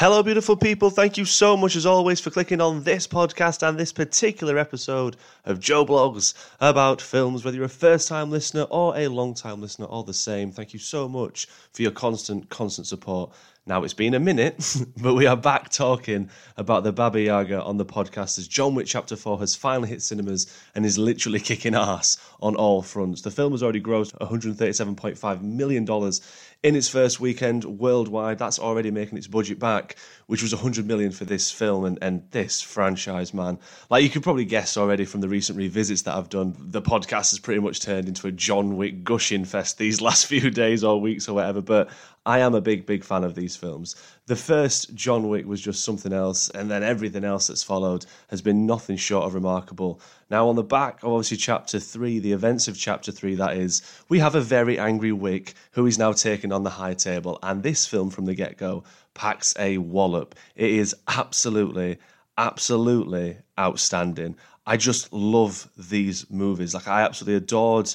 Hello, beautiful people. Thank you so much, as always, for clicking on this podcast and this particular episode of Joe Blogs about films. Whether you're a first time listener or a long time listener, all the same, thank you so much for your constant, constant support. Now, it's been a minute, but we are back talking about the Baba Yaga on the podcast as John Wick Chapter 4 has finally hit cinemas and is literally kicking ass on all fronts. The film has already grossed $137.5 million in its first weekend worldwide. That's already making its budget back, which was 100 million for this film and, and this franchise, man. Like you could probably guess already from the recent revisits that I've done, the podcast has pretty much turned into a John Wick gushing fest these last few days or weeks or whatever. But I am a big, big fan of these films. The first John Wick was just something else, and then everything else that's followed has been nothing short of remarkable. Now, on the back of obviously chapter three, the events of chapter three, that is, we have a very angry Wick who is now taken on the high table, and this film from the get go packs a wallop. It is absolutely, absolutely outstanding. I just love these movies. Like, I absolutely adored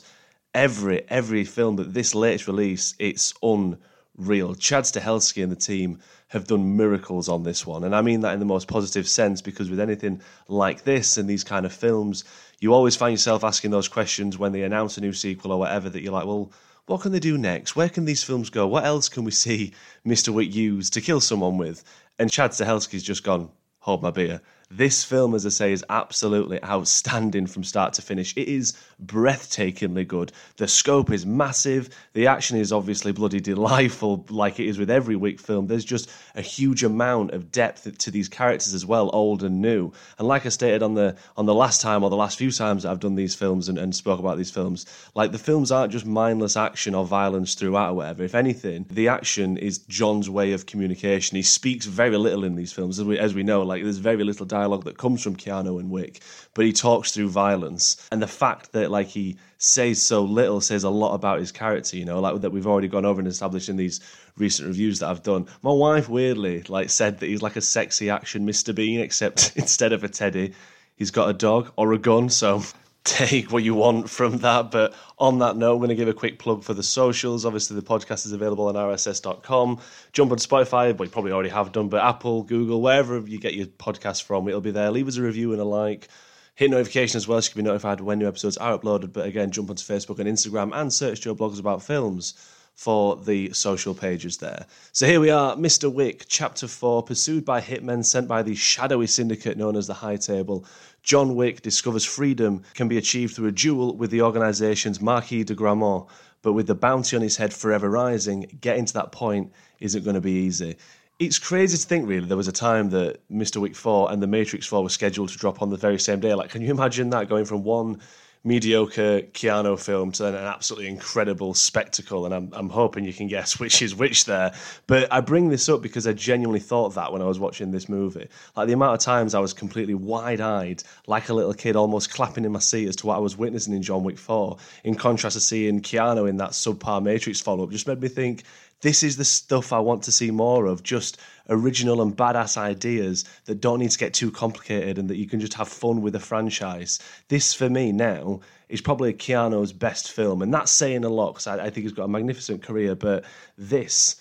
every every film, but this latest release, it's unreal. Chad Stahelski and the team have done miracles on this one. And I mean that in the most positive sense because with anything like this and these kind of films, you always find yourself asking those questions when they announce a new sequel or whatever that you're like, well, what can they do next? Where can these films go? What else can we see Mr. Wick use to kill someone with? And Chad Stahelski's just gone, hold my beer. This film, as I say, is absolutely outstanding from start to finish. It is breathtakingly good. The scope is massive. The action is obviously bloody delightful, like it is with every Wick film. There's just a huge amount of depth to these characters as well, old and new. And like I stated on the on the last time or the last few times I've done these films and, and spoke about these films, like the films aren't just mindless action or violence throughout or whatever. If anything, the action is John's way of communication. He speaks very little in these films, as we as we know. Like there's very little dialogue dialogue that comes from Keanu and Wick, but he talks through violence. And the fact that like he says so little says a lot about his character, you know, like that we've already gone over and established in these recent reviews that I've done. My wife weirdly like said that he's like a sexy action Mr. Bean, except instead of a teddy, he's got a dog or a gun. So take what you want from that. But on that note, I'm going to give a quick plug for the socials. Obviously, the podcast is available on rss.com. Jump on Spotify, well, you probably already have done, but Apple, Google, wherever you get your podcast from, it'll be there. Leave us a review and a like. Hit notification as well so you can be notified when new episodes are uploaded. But again, jump onto Facebook and Instagram and search Joe Blogs about films for the social pages there. So here we are, Mr. Wick, Chapter 4, pursued by hitmen sent by the shadowy syndicate known as the High Table. John Wick discovers freedom can be achieved through a duel with the organization's Marquis de Gramont, but with the bounty on his head forever rising, getting to that point isn't going to be easy. It's crazy to think, really, there was a time that Mr. Wick 4 and The Matrix 4 were scheduled to drop on the very same day. Like, can you imagine that going from one mediocre Keanu film to an absolutely incredible spectacle. And I'm, I'm hoping you can guess which is which there. But I bring this up because I genuinely thought that when I was watching this movie. Like the amount of times I was completely wide eyed, like a little kid, almost clapping in my seat as to what I was witnessing in John Wick 4, in contrast to seeing Keanu in that subpar Matrix follow up, just made me think this is the stuff I want to see more of. Just original and badass ideas that don't need to get too complicated and that you can just have fun with a franchise. This, for me, now is probably Keanu's best film. And that's saying a lot because I, I think he's got a magnificent career. But this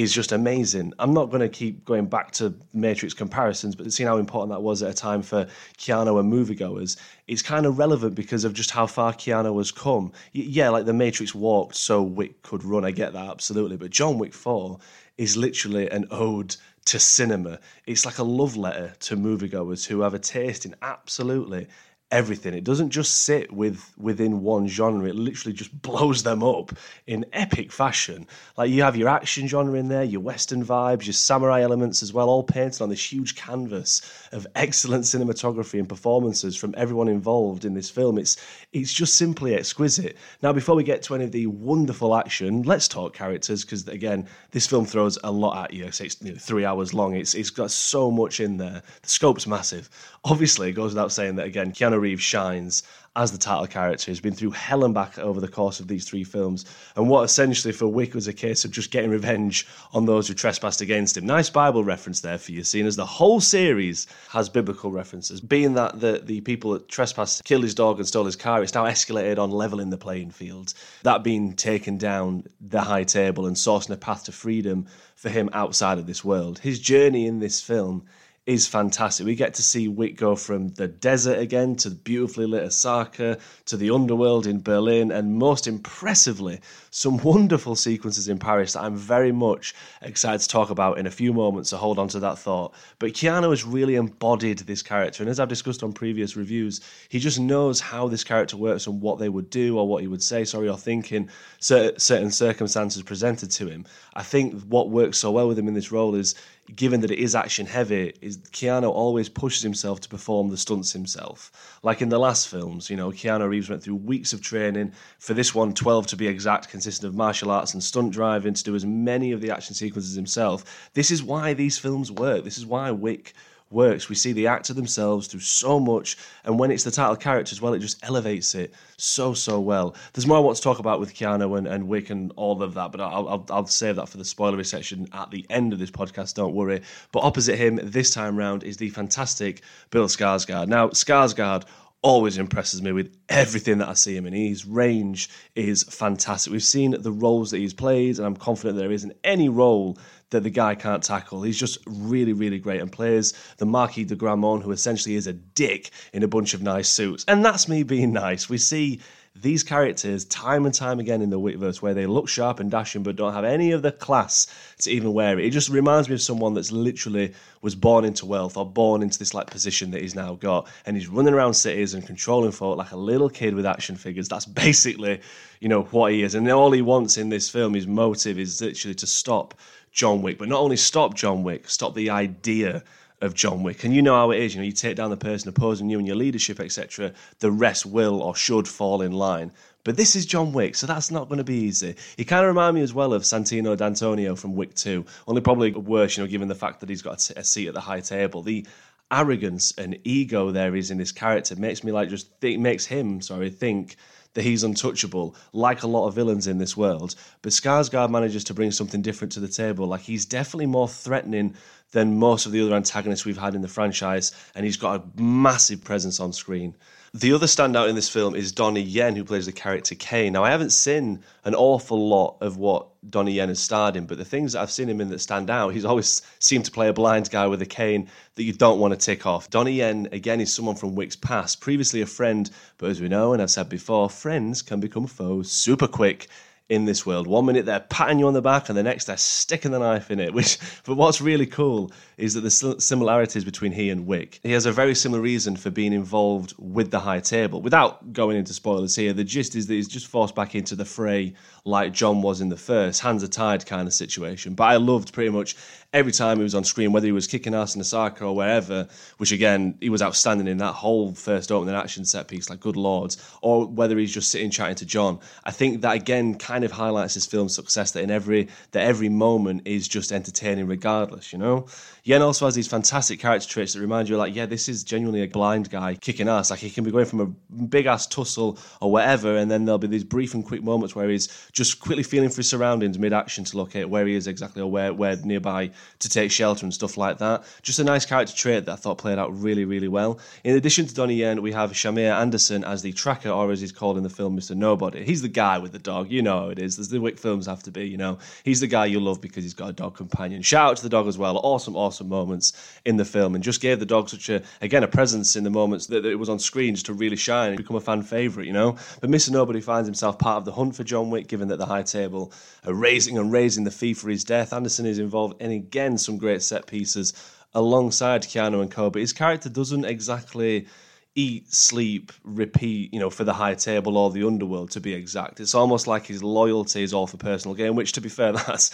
is just amazing. I'm not going to keep going back to Matrix comparisons, but seeing how important that was at a time for Keanu and moviegoers, it's kind of relevant because of just how far Keanu has come. Yeah, like the Matrix walked so Wick could run. I get that absolutely, but John Wick Four is literally an ode to cinema. It's like a love letter to moviegoers who have a taste in absolutely everything. It doesn't just sit with within one genre. It literally just blows them up in epic fashion. Like you have your action genre in there, your western vibes, your samurai elements as well, all painted on this huge canvas of excellent cinematography and performances from everyone involved in this film. It's it's just simply exquisite. Now, before we get to any of the wonderful action, let's talk characters because again, this film throws a lot at you. So it's you know, three hours long. It's it's got so much in there. The scope's massive. Obviously, it goes without saying that again, Keanu Reeves shines as the title character. He's been through hell and back over the course of these three films. And what essentially for Wick was a case of just getting revenge on those who trespassed against him. Nice Bible reference there for you, seeing as the whole series has biblical references. Being that the, the people that trespassed killed his dog and stole his car, it's now escalated on leveling the playing field. That being taken down the high table and sourcing a path to freedom for him outside of this world. His journey in this film is fantastic. We get to see Wick go from the desert again to beautifully lit Osaka to the underworld in Berlin, and most impressively, some wonderful sequences in Paris that I'm very much excited to talk about in a few moments. So hold on to that thought. But Keanu has really embodied this character, and as I've discussed on previous reviews, he just knows how this character works and what they would do or what he would say, sorry, or think in certain circumstances presented to him. I think what works so well with him in this role is given that it is action heavy, is Keanu always pushes himself to perform the stunts himself. Like in the last films, you know, Keanu Reeves went through weeks of training. For this one, 12 to be exact, consisting of martial arts and stunt driving to do as many of the action sequences himself. This is why these films work. This is why Wick works. We see the actor themselves do so much, and when it's the title character as well, it just elevates it so so well. There's more I want to talk about with Keanu and, and Wick and all of that, but I'll, I'll, I'll save that for the spoilery section at the end of this podcast. Don't worry. But opposite him this time round is the fantastic Bill Skarsgård. Now Skarsgård always impresses me with everything that I see him in. His range is fantastic. We've seen the roles that he's played, and I'm confident there isn't any role that the guy can't tackle. He's just really, really great and plays the Marquis de Gramont, who essentially is a dick in a bunch of nice suits. And that's me being nice. We see these characters time and time again in the Wickverse where they look sharp and dashing but don't have any of the class to even wear it. It just reminds me of someone that's literally was born into wealth or born into this like position that he's now got and he's running around cities and controlling folk like a little kid with action figures. That's basically, you know, what he is. And all he wants in this film, his motive is literally to stop John Wick, but not only stop John Wick, stop the idea of John Wick. And you know how it is, you know, you take down the person opposing you and your leadership, etc., the rest will or should fall in line. But this is John Wick, so that's not going to be easy. He kind of reminds me as well of Santino D'Antonio from Wick 2, only probably worse, you know, given the fact that he's got a seat at the high table. The arrogance and ego there is in this character makes me like just think, makes him, sorry, think that he's untouchable, like a lot of villains in this world. But Skarsgård manages to bring something different to the table. Like he's definitely more threatening than most of the other antagonists we've had in the franchise, and he's got a massive presence on screen. The other standout in this film is Donnie Yen, who plays the character Kane. Now, I haven't seen an awful lot of what Donnie Yen has starred in, but the things that I've seen him in that stand out, he's always seemed to play a blind guy with a cane that you don't want to tick off. Donnie Yen, again, is someone from Wick's past, previously a friend, but as we know, and I've said before, friends can become foes super quick in this world. One minute they're patting you on the back, and the next they're sticking the knife in it. Which, but what's really cool is that the similarities between he and Wick. He has a very similar reason for being involved with the high table. Without going into spoilers here, the gist is that he's just forced back into the fray like John was in the first, hands are tied kind of situation. But I loved pretty much every time he was on screen, whether he was kicking ass in Osaka or wherever, which again, he was outstanding in that whole first opening action set piece, like good lords, or whether he's just sitting chatting to John. I think that again kind of highlights his film's success that in every that every moment is just entertaining regardless, you know? Yen also has these fantastic character traits that remind you, like, yeah, this is genuinely a blind guy kicking ass. Like, he can be going from a big ass tussle or whatever, and then there'll be these brief and quick moments where he's just quickly feeling for his surroundings mid action to locate where he is exactly or where, where nearby to take shelter and stuff like that. Just a nice character trait that I thought played out really, really well. In addition to Donnie Yen, we have Shamier Anderson as the tracker, or as he's called in the film, Mr. Nobody. He's the guy with the dog. You know it is. There's the Wick films have to be, you know. He's the guy you love because he's got a dog companion. Shout out to the dog as well. Awesome, awesome awesome moments in the film and just gave the dog such a again a presence in the moments that, that it was on screen just to really shine and become a fan favourite, you know. But Mr. Nobody finds himself part of the hunt for John Wick, given that the high table are raising and raising the fee for his death. Anderson is involved in again some great set pieces alongside Keanu and Co. But his character doesn't exactly eat, sleep, repeat, you know, for the high table or the underworld to be exact. It's almost like his loyalty is all for personal gain, which to be fair, that's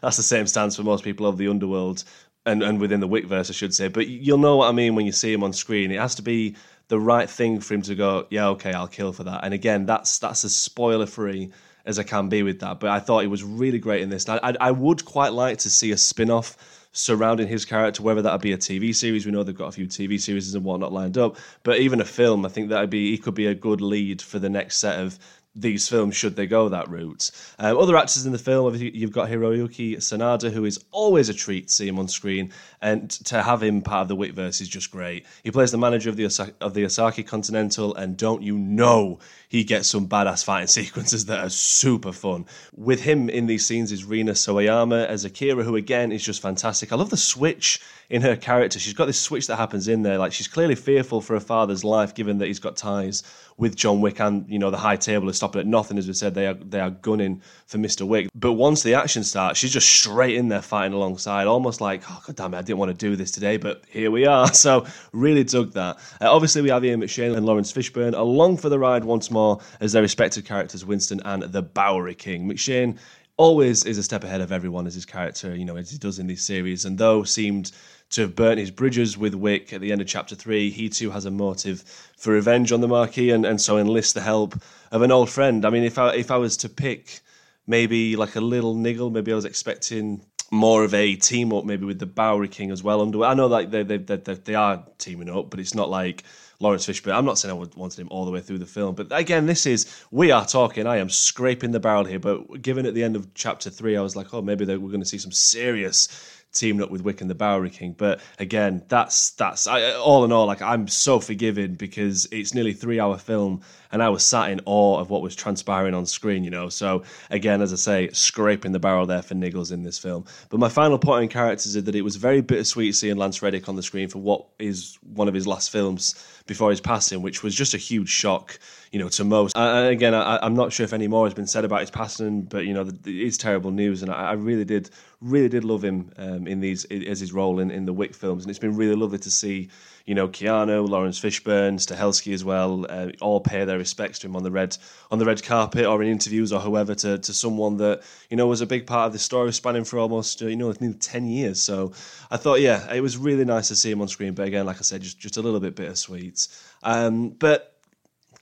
that's the same stance for most people of the underworld and, and within the Wickverse, I should say. But you'll know what I mean when you see him on screen. It has to be the right thing for him to go, yeah, okay, I'll kill for that. And again, that's that's as spoiler free as I can be with that. But I thought he was really great in this. I, I, I would quite like to see a spin off surrounding his character, whether that would be a TV series. We know they've got a few TV series and whatnot lined up, but even a film, I think that'd be he could be a good lead for the next set of these films should they go that route. Um, other actors in the film, you've got Hiroyuki Sanada, who is always a treat to see him on screen, and to have him part of the Wickverse is just great. He plays the manager of the Osaka, of the Osaka Continental, and don't you know he gets some badass fighting sequences that are super fun. With him in these scenes is Rina Sawayama as Akira, who again is just fantastic. I love the switch in her character. She's got this switch that happens in there. Like she's clearly fearful for her father's life, given that he's got ties with John Wick and you know the High Table is stopping at nothing. As we said, they are they are gunning for Mister Wick. But once the action starts, she's just straight in there fighting alongside, almost like oh god damn it, I didn't want to do this today, but here we are. So really dug that. Uh, obviously, we have Ian McShane and Laurence Fishburne along for the ride once more as their respective characters, Winston and the Bowery King. McShane always is a step ahead of everyone as his character, you know, as he does in this series. And though seemed to have burnt his bridges with Wick at the end of chapter three, he too has a motive for revenge on the Marquis and, and so enlists the help of an old friend. I mean, if I if I was to pick maybe like a little niggle, maybe I was expecting more of a team up, maybe with the Bowery King as well. Under I know like they they they, they are teaming up, but it's not like Laurence Fishburne. I'm not saying I wanted him all the way through the film, but again, this is we are talking. I am scraping the barrel here, but given at the end of chapter three, I was like, oh, maybe we're going to see some serious teaming up with Wick and the Bowery King. But again, that's that's I, all in all, like I'm so forgiving because it's nearly three hour film, and I was sat in awe of what was transpiring on screen. You know, so again, as I say, scraping the barrel there for Niggles in this film. But my final point on characters is that it was very bittersweet seeing Lance Reddick on the screen for what is one of his last films before his passing, which was just a huge shock, you know, to most. And again, I, am not sure if any more has been said about his passing, but you know, it's terrible news, and I, I really did, really did love him um, in these as his role in, in the Wick films, and it's been really lovely to see, you know, Keanu, Laurence Fishburne, Stahelski as well, uh, all pay their respects to him on the red on the red carpet or in interviews or however to to someone that you know was a big part of the story, spanning for almost uh, you know nearly ten years. So I thought, yeah, it was really nice to see him on screen, but again, like I said, just just a little bit bittersweet. Um, but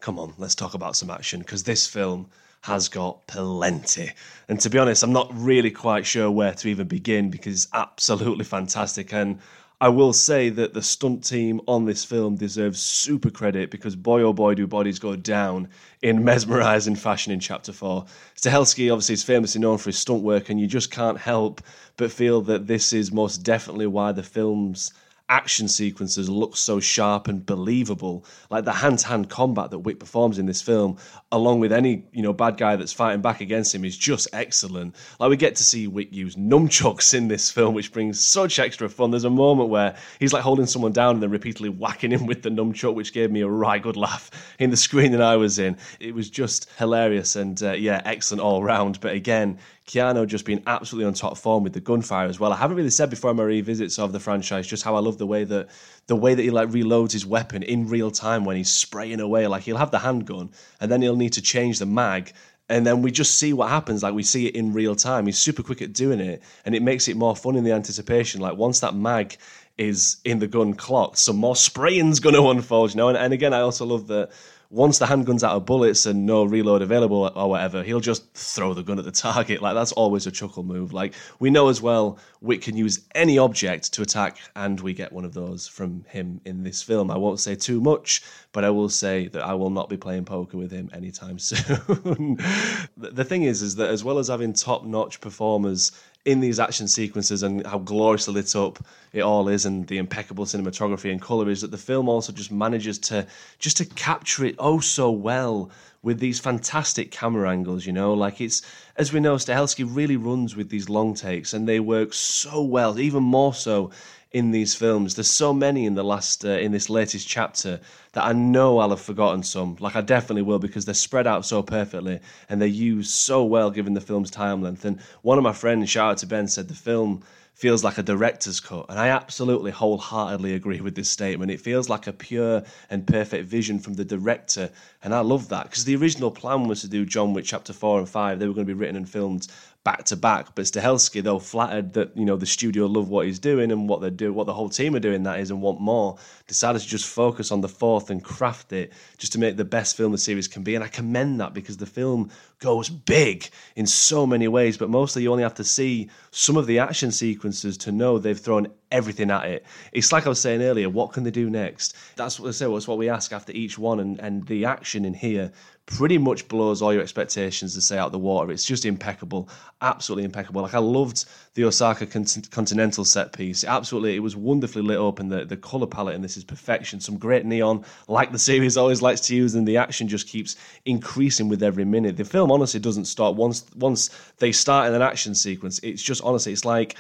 come on, let's talk about some action because this film has got plenty. And to be honest, I'm not really quite sure where to even begin because it's absolutely fantastic. And I will say that the stunt team on this film deserves super credit because boy oh boy do bodies go down in mesmerizing fashion in chapter four. Stahelski obviously is famously known for his stunt work, and you just can't help but feel that this is most definitely why the film's action sequences look so sharp and believable. Like the hand to hand combat that Wick performs in this film, along with any you know bad guy that's fighting back against him, is just excellent. Like we get to see Wick use nunchucks in this film, which brings such extra fun. There's a moment where he's like holding someone down and then repeatedly whacking him with the nunchuck, which gave me a right good laugh in the screen that I was in. It was just hilarious and uh, yeah, excellent all round. But again, Keanu just being absolutely on top form with the gunfire as well. I haven't really said before my revisits of the franchise just how I love the way that the way that he like reloads his weapon in real time when he's spraying away. Like he'll have the handgun and then he'll need to change the mag and then we just see what happens like we see it in real time he's super quick at doing it and it makes it more fun in the anticipation like once that mag is in the gun clocked some more spraying's going to unfold you know and, and again i also love that once the handgun's out of bullets and no reload available or whatever, he'll just throw the gun at the target. Like that's always a chuckle move. Like we know as well, Wick can use any object to attack, and we get one of those from him in this film. I won't say too much, but I will say that I will not be playing poker with him anytime soon. the thing is, is that as well as having top-notch performers in these action sequences and how gloriously lit up it all is and the impeccable cinematography and color is that the film also just manages to just to capture it oh so well with these fantastic camera angles you know? Like it's as we know Stahelski really runs with these long takes and they work so well even more so in these films. There's so many in the last uh, in this latest chapter that I know I'll have forgotten some. Like I definitely will because they're spread out so perfectly and they're used so well given the film's time length. And one of my friends, shout out to Ben, said the film feels like a director's cut. And I absolutely wholeheartedly agree with this statement. It feels like a pure and perfect vision from the director. And I love that because the original plan was to do John Wick chapter four and five. They were going to be written and filmed back to back. But Stahelski, though flattered that you know the studio love what he's doing and what they do, what the whole team are doing, that is, and want more, decided to just focus on the fourth and craft it just to make the best film the series can be. And I commend that because the film goes big in so many ways, but mostly you only have to see some of the action sequences to know they've thrown everything at it. It's like I was saying earlier, what can they do next? That's what I say, that's what we ask after each one, and, and the action in here pretty much blows all your expectations to say out the water. It's just impeccable, absolutely impeccable. Like I loved the Osaka Continental set piece. Absolutely, it was wonderfully lit up, and the, the color palette in this is perfection. Some great neon, like the series always likes to use, and the action just keeps increasing with every minute. The film honestly doesn't stop once once they start in an action sequence. It's just honestly, it's like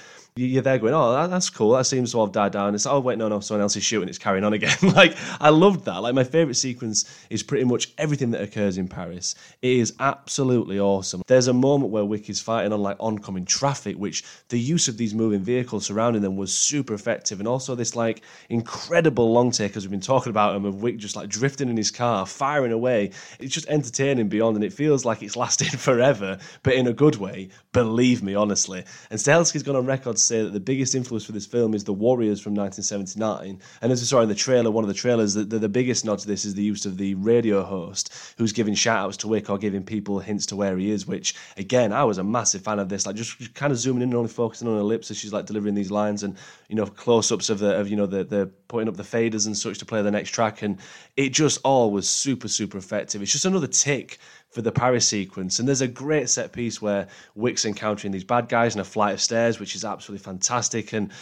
you're there going, oh, that's cool. That seems to have died down. It's oh wait, no, no, someone else is shooting. It's carrying on again. like I loved that. Like my favorite sequence is pretty much everything that occurs in Paris. It is absolutely awesome. There's a moment where Wick is fighting on like oncoming traffic, which the use of these moving vehicles surrounding them was super effective, and also this like incredible long take as we've been talking about him of Wick just like drifting in his car, firing away. It's just entertaining beyond, and it feels like it's lasted forever, but in a good way. Believe me, honestly. And Stahelski's gone on record say that the biggest influence for this film is The Warriors from 1979. And as we saw in the trailer, one of the trailers, the, the, the biggest nod to this is the use of the radio host who's giving shout outs to Wick or giving people hints to where he is, which, again, I was a massive fan of this. Like, just kind of zooming in and only focusing on her lips as she's like delivering these lines and, you know, close ups of the, of, you know, the, the putting up the faders and such to play the next track. And it just all was super, super effective. It's just another tick for the Paris sequence. And there's a great set piece where Wick's encountering these bad guys in a flight of stairs, which is absolutely fantastic. And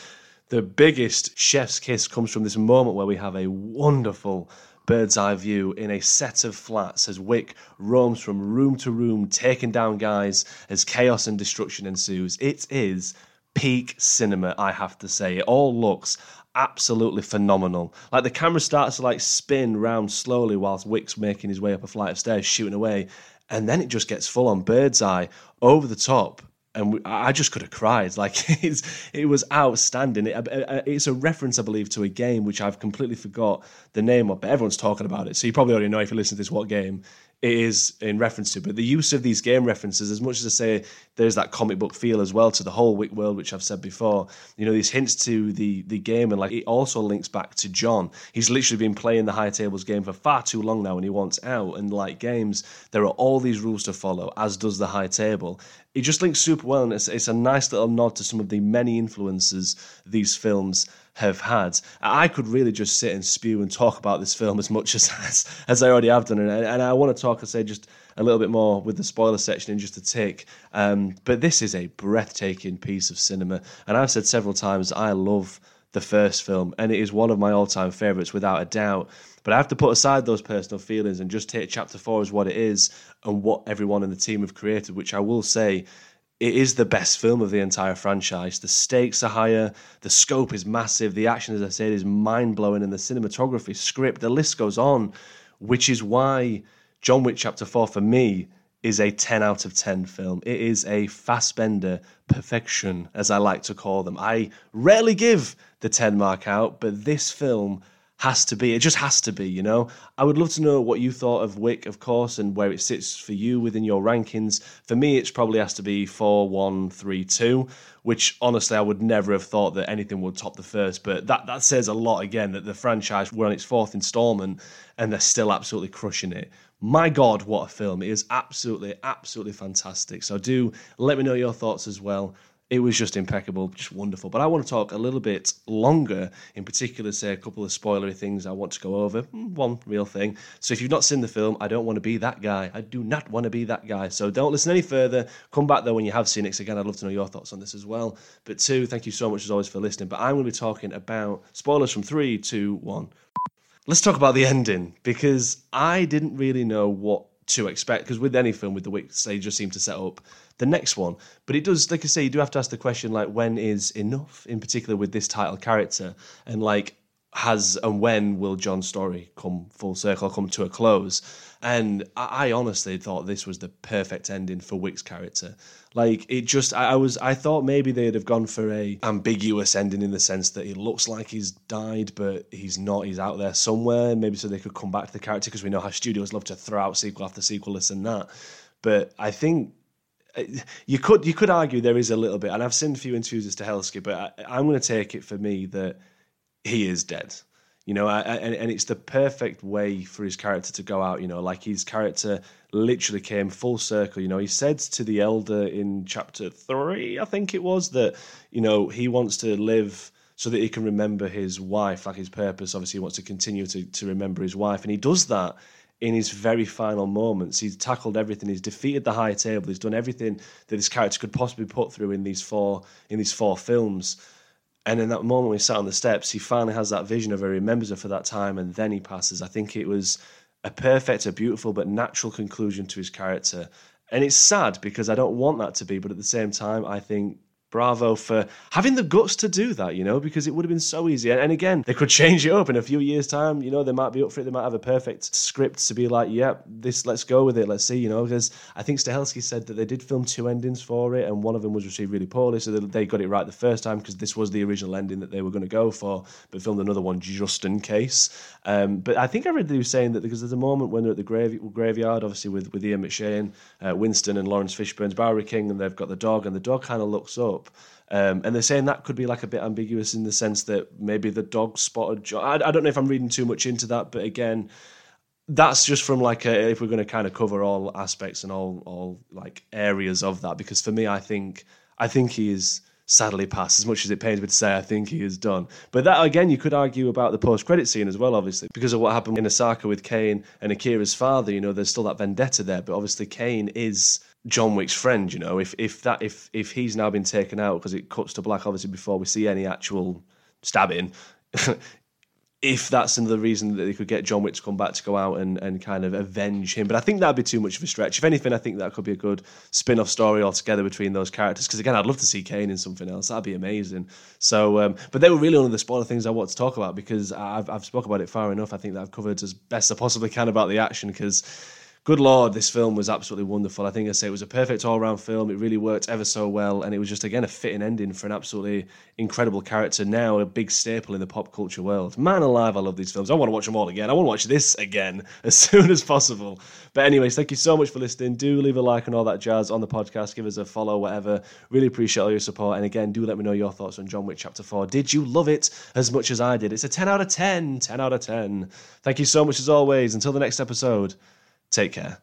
the biggest chef's kiss comes from this moment where we have a wonderful bird's eye view in a set of flats as Wick roams from room to room, taking down guys as chaos and destruction ensues. It is peak cinema, I have to say. It all looks absolutely phenomenal. Like the camera starts to like spin round slowly whilst Wick's making his way up a flight of stairs, shooting away, and then it just gets full on bird's eye over the top. And we, I just could have cried. Like it was outstanding. It, uh, uh, it's a reference, I believe, to a game which I've completely forgot the name of, but everyone's talking about it. So you probably already know if you listen to this what game it is in reference to. But the use of these game references, as much as I say there's that comic book feel as well to the whole Wick world, which I've said before, you know, these hints to the the game and like it also links back to John. He's literally been playing the high tables game for far too long now and he wants out. And like games, there are all these rules to follow, as does the high table. It just links super well and it's, it's a nice little nod to some of the many influences these films have had. I could really just sit and spew and talk about this film as much as as, as I already have done, and, and I want to talk, I say, just a little bit more with the spoiler section in just a tick. Um, but this is a breathtaking piece of cinema, and I've said several times I love the first film, and it is one of my all-time favorites without a doubt. But I have to put aside those personal feelings and just take chapter four as what it is and what everyone in the team have created, which I will say it is the best film of the entire franchise. The stakes are higher, the scope is massive, the action, as I said, is mind blowing, and the cinematography, script, the list goes on, which is why John Wick Chapter 4 for me is a 10 out of 10 film. It is a Fassbender perfection, as I like to call them. I rarely give the 10 mark out, but this film has to be. It just has to be, you know? I would love to know what you thought of Wick, of course, and where it sits for you within your rankings. For me, it probably has to be 4 1 3 2, which honestly, I would never have thought that anything would top the first. But that, that says a lot again that the franchise were on its fourth installment and they're still absolutely crushing it. My God, what a film! It is absolutely, absolutely fantastic. So do let me know your thoughts as well it was just impeccable, just wonderful. But I want to talk a little bit longer, in particular, say a couple of spoilery things I want to go over. Hmm, one real thing. So if you've not seen the film, I don't want to be that guy. I do not want to be that guy. So don't listen any further. Come back though when you have seen it. Again, I'd love to know your thoughts on this as well. But two, thank you so much as always for listening. But I'm going to be talking about spoilers from three, two, one. Let's talk about the ending because I didn't really know what to expect because with any film with the Wicks they just seem to set up the next one. But it does like i say you do have to ask the question like when is enough in particular with this title character? And like has and when will john's story come full circle come to a close and I, I honestly thought this was the perfect ending for wick's character like it just I, I, was I thought maybe they'd have gone for a ambiguous ending in the sense that it looks like he's died, but he's not. He's out there somewhere. Maybe so they could come back to the character because we know how studios love to throw out sequel after sequel, this and that. But I think uh, you could you could argue there is a little bit, and I've seen a few interviews with Stahelski, but I, am going to take it for me that he is dead. You know, I, and, and it's the perfect way for his character to go out. You know, like his character literally came full circle. You know, he said to the elder in chapter three, I think it was, that you know he wants to live so that he can remember his wife, like his purpose. Obviously, he wants to continue to to remember his wife, and he does that in his very final moments. He's tackled everything. He's defeated the high table. He's done everything that this character could possibly put through in these four in these four films. And in that moment we sat on the steps, he finally has that vision of her, remembers her for that time, and then he passes. I think it was a perfect, a beautiful, but natural conclusion to his character. And it's sad because I don't want that to be, but at the same time, I think bravo for having the guts to do that, you know, because it would have been so easy. And again, they could change it up in a few years' time. You know, they might be up for it. They might have a perfect script to be like, yep, yeah, this, let's go with it. Let's see, you know, because I think Stahelski said that they did film two endings for it, and one of them was received really poorly. So they got it right the first time because this was the original ending that they were going to go for, but filmed another one just in case. Um, but I think I read they were saying that because there's a moment when they're at the grave, graveyard, obviously with, with Ian McShane, uh, Winston, and Laurence Fishburne's Bowery King, and they've got the dog, and the dog kind of looks up um, and they're saying that could be like a bit ambiguous in the sense that maybe the dog spotted John. I, I don't know if I'm reading too much into that, but again, that's just from like a, if we're going to kind of cover all aspects and all all like areas of that. Because for me, I think I think he is sadly passed. As much as it pains me to say, I think he is done. But that again, you could argue about the post-credit scene as well, obviously, because of what happened in Osaka with Kane and Akira's father. You know, there's still that vendetta there, but obviously Kane is John Wick's friend. You know, if if that if if he's now been taken out because it cuts to black, obviously before we see any actual stabbing. if that's another reason that they could get John Wick to come back to go out and, and kind of avenge him. But I think that'd be too much of a stretch. If anything, I think that could be a good spin off story altogether between those characters. Because again, I'd love to see Kane in something else. That'd be amazing. So, um, but they were really one of the spoiler things I want to talk about because I've, I've spoke about it far enough. I think that I've covered as best I possibly can about the action because good lord, this film was absolutely wonderful. I think I say it was a perfect all round film. It really worked ever so well, and it was just again a fitting ending for an absolutely incredible character. Now a big staple in the pop culture world. Man alive, I love these films. I want to watch them all again. I want to watch this again as soon as possible. But anyways, thank you so much for listening. Do leave a like and all that jazz on the podcast. Give us a follow, whatever. Really appreciate all your support. And again, do let me know your thoughts on John Wick Chapter Four. Did you love it as much as I did? It's a ten out of ten. Ten out of ten. Thank you so much as always. Until the next episode. Take care.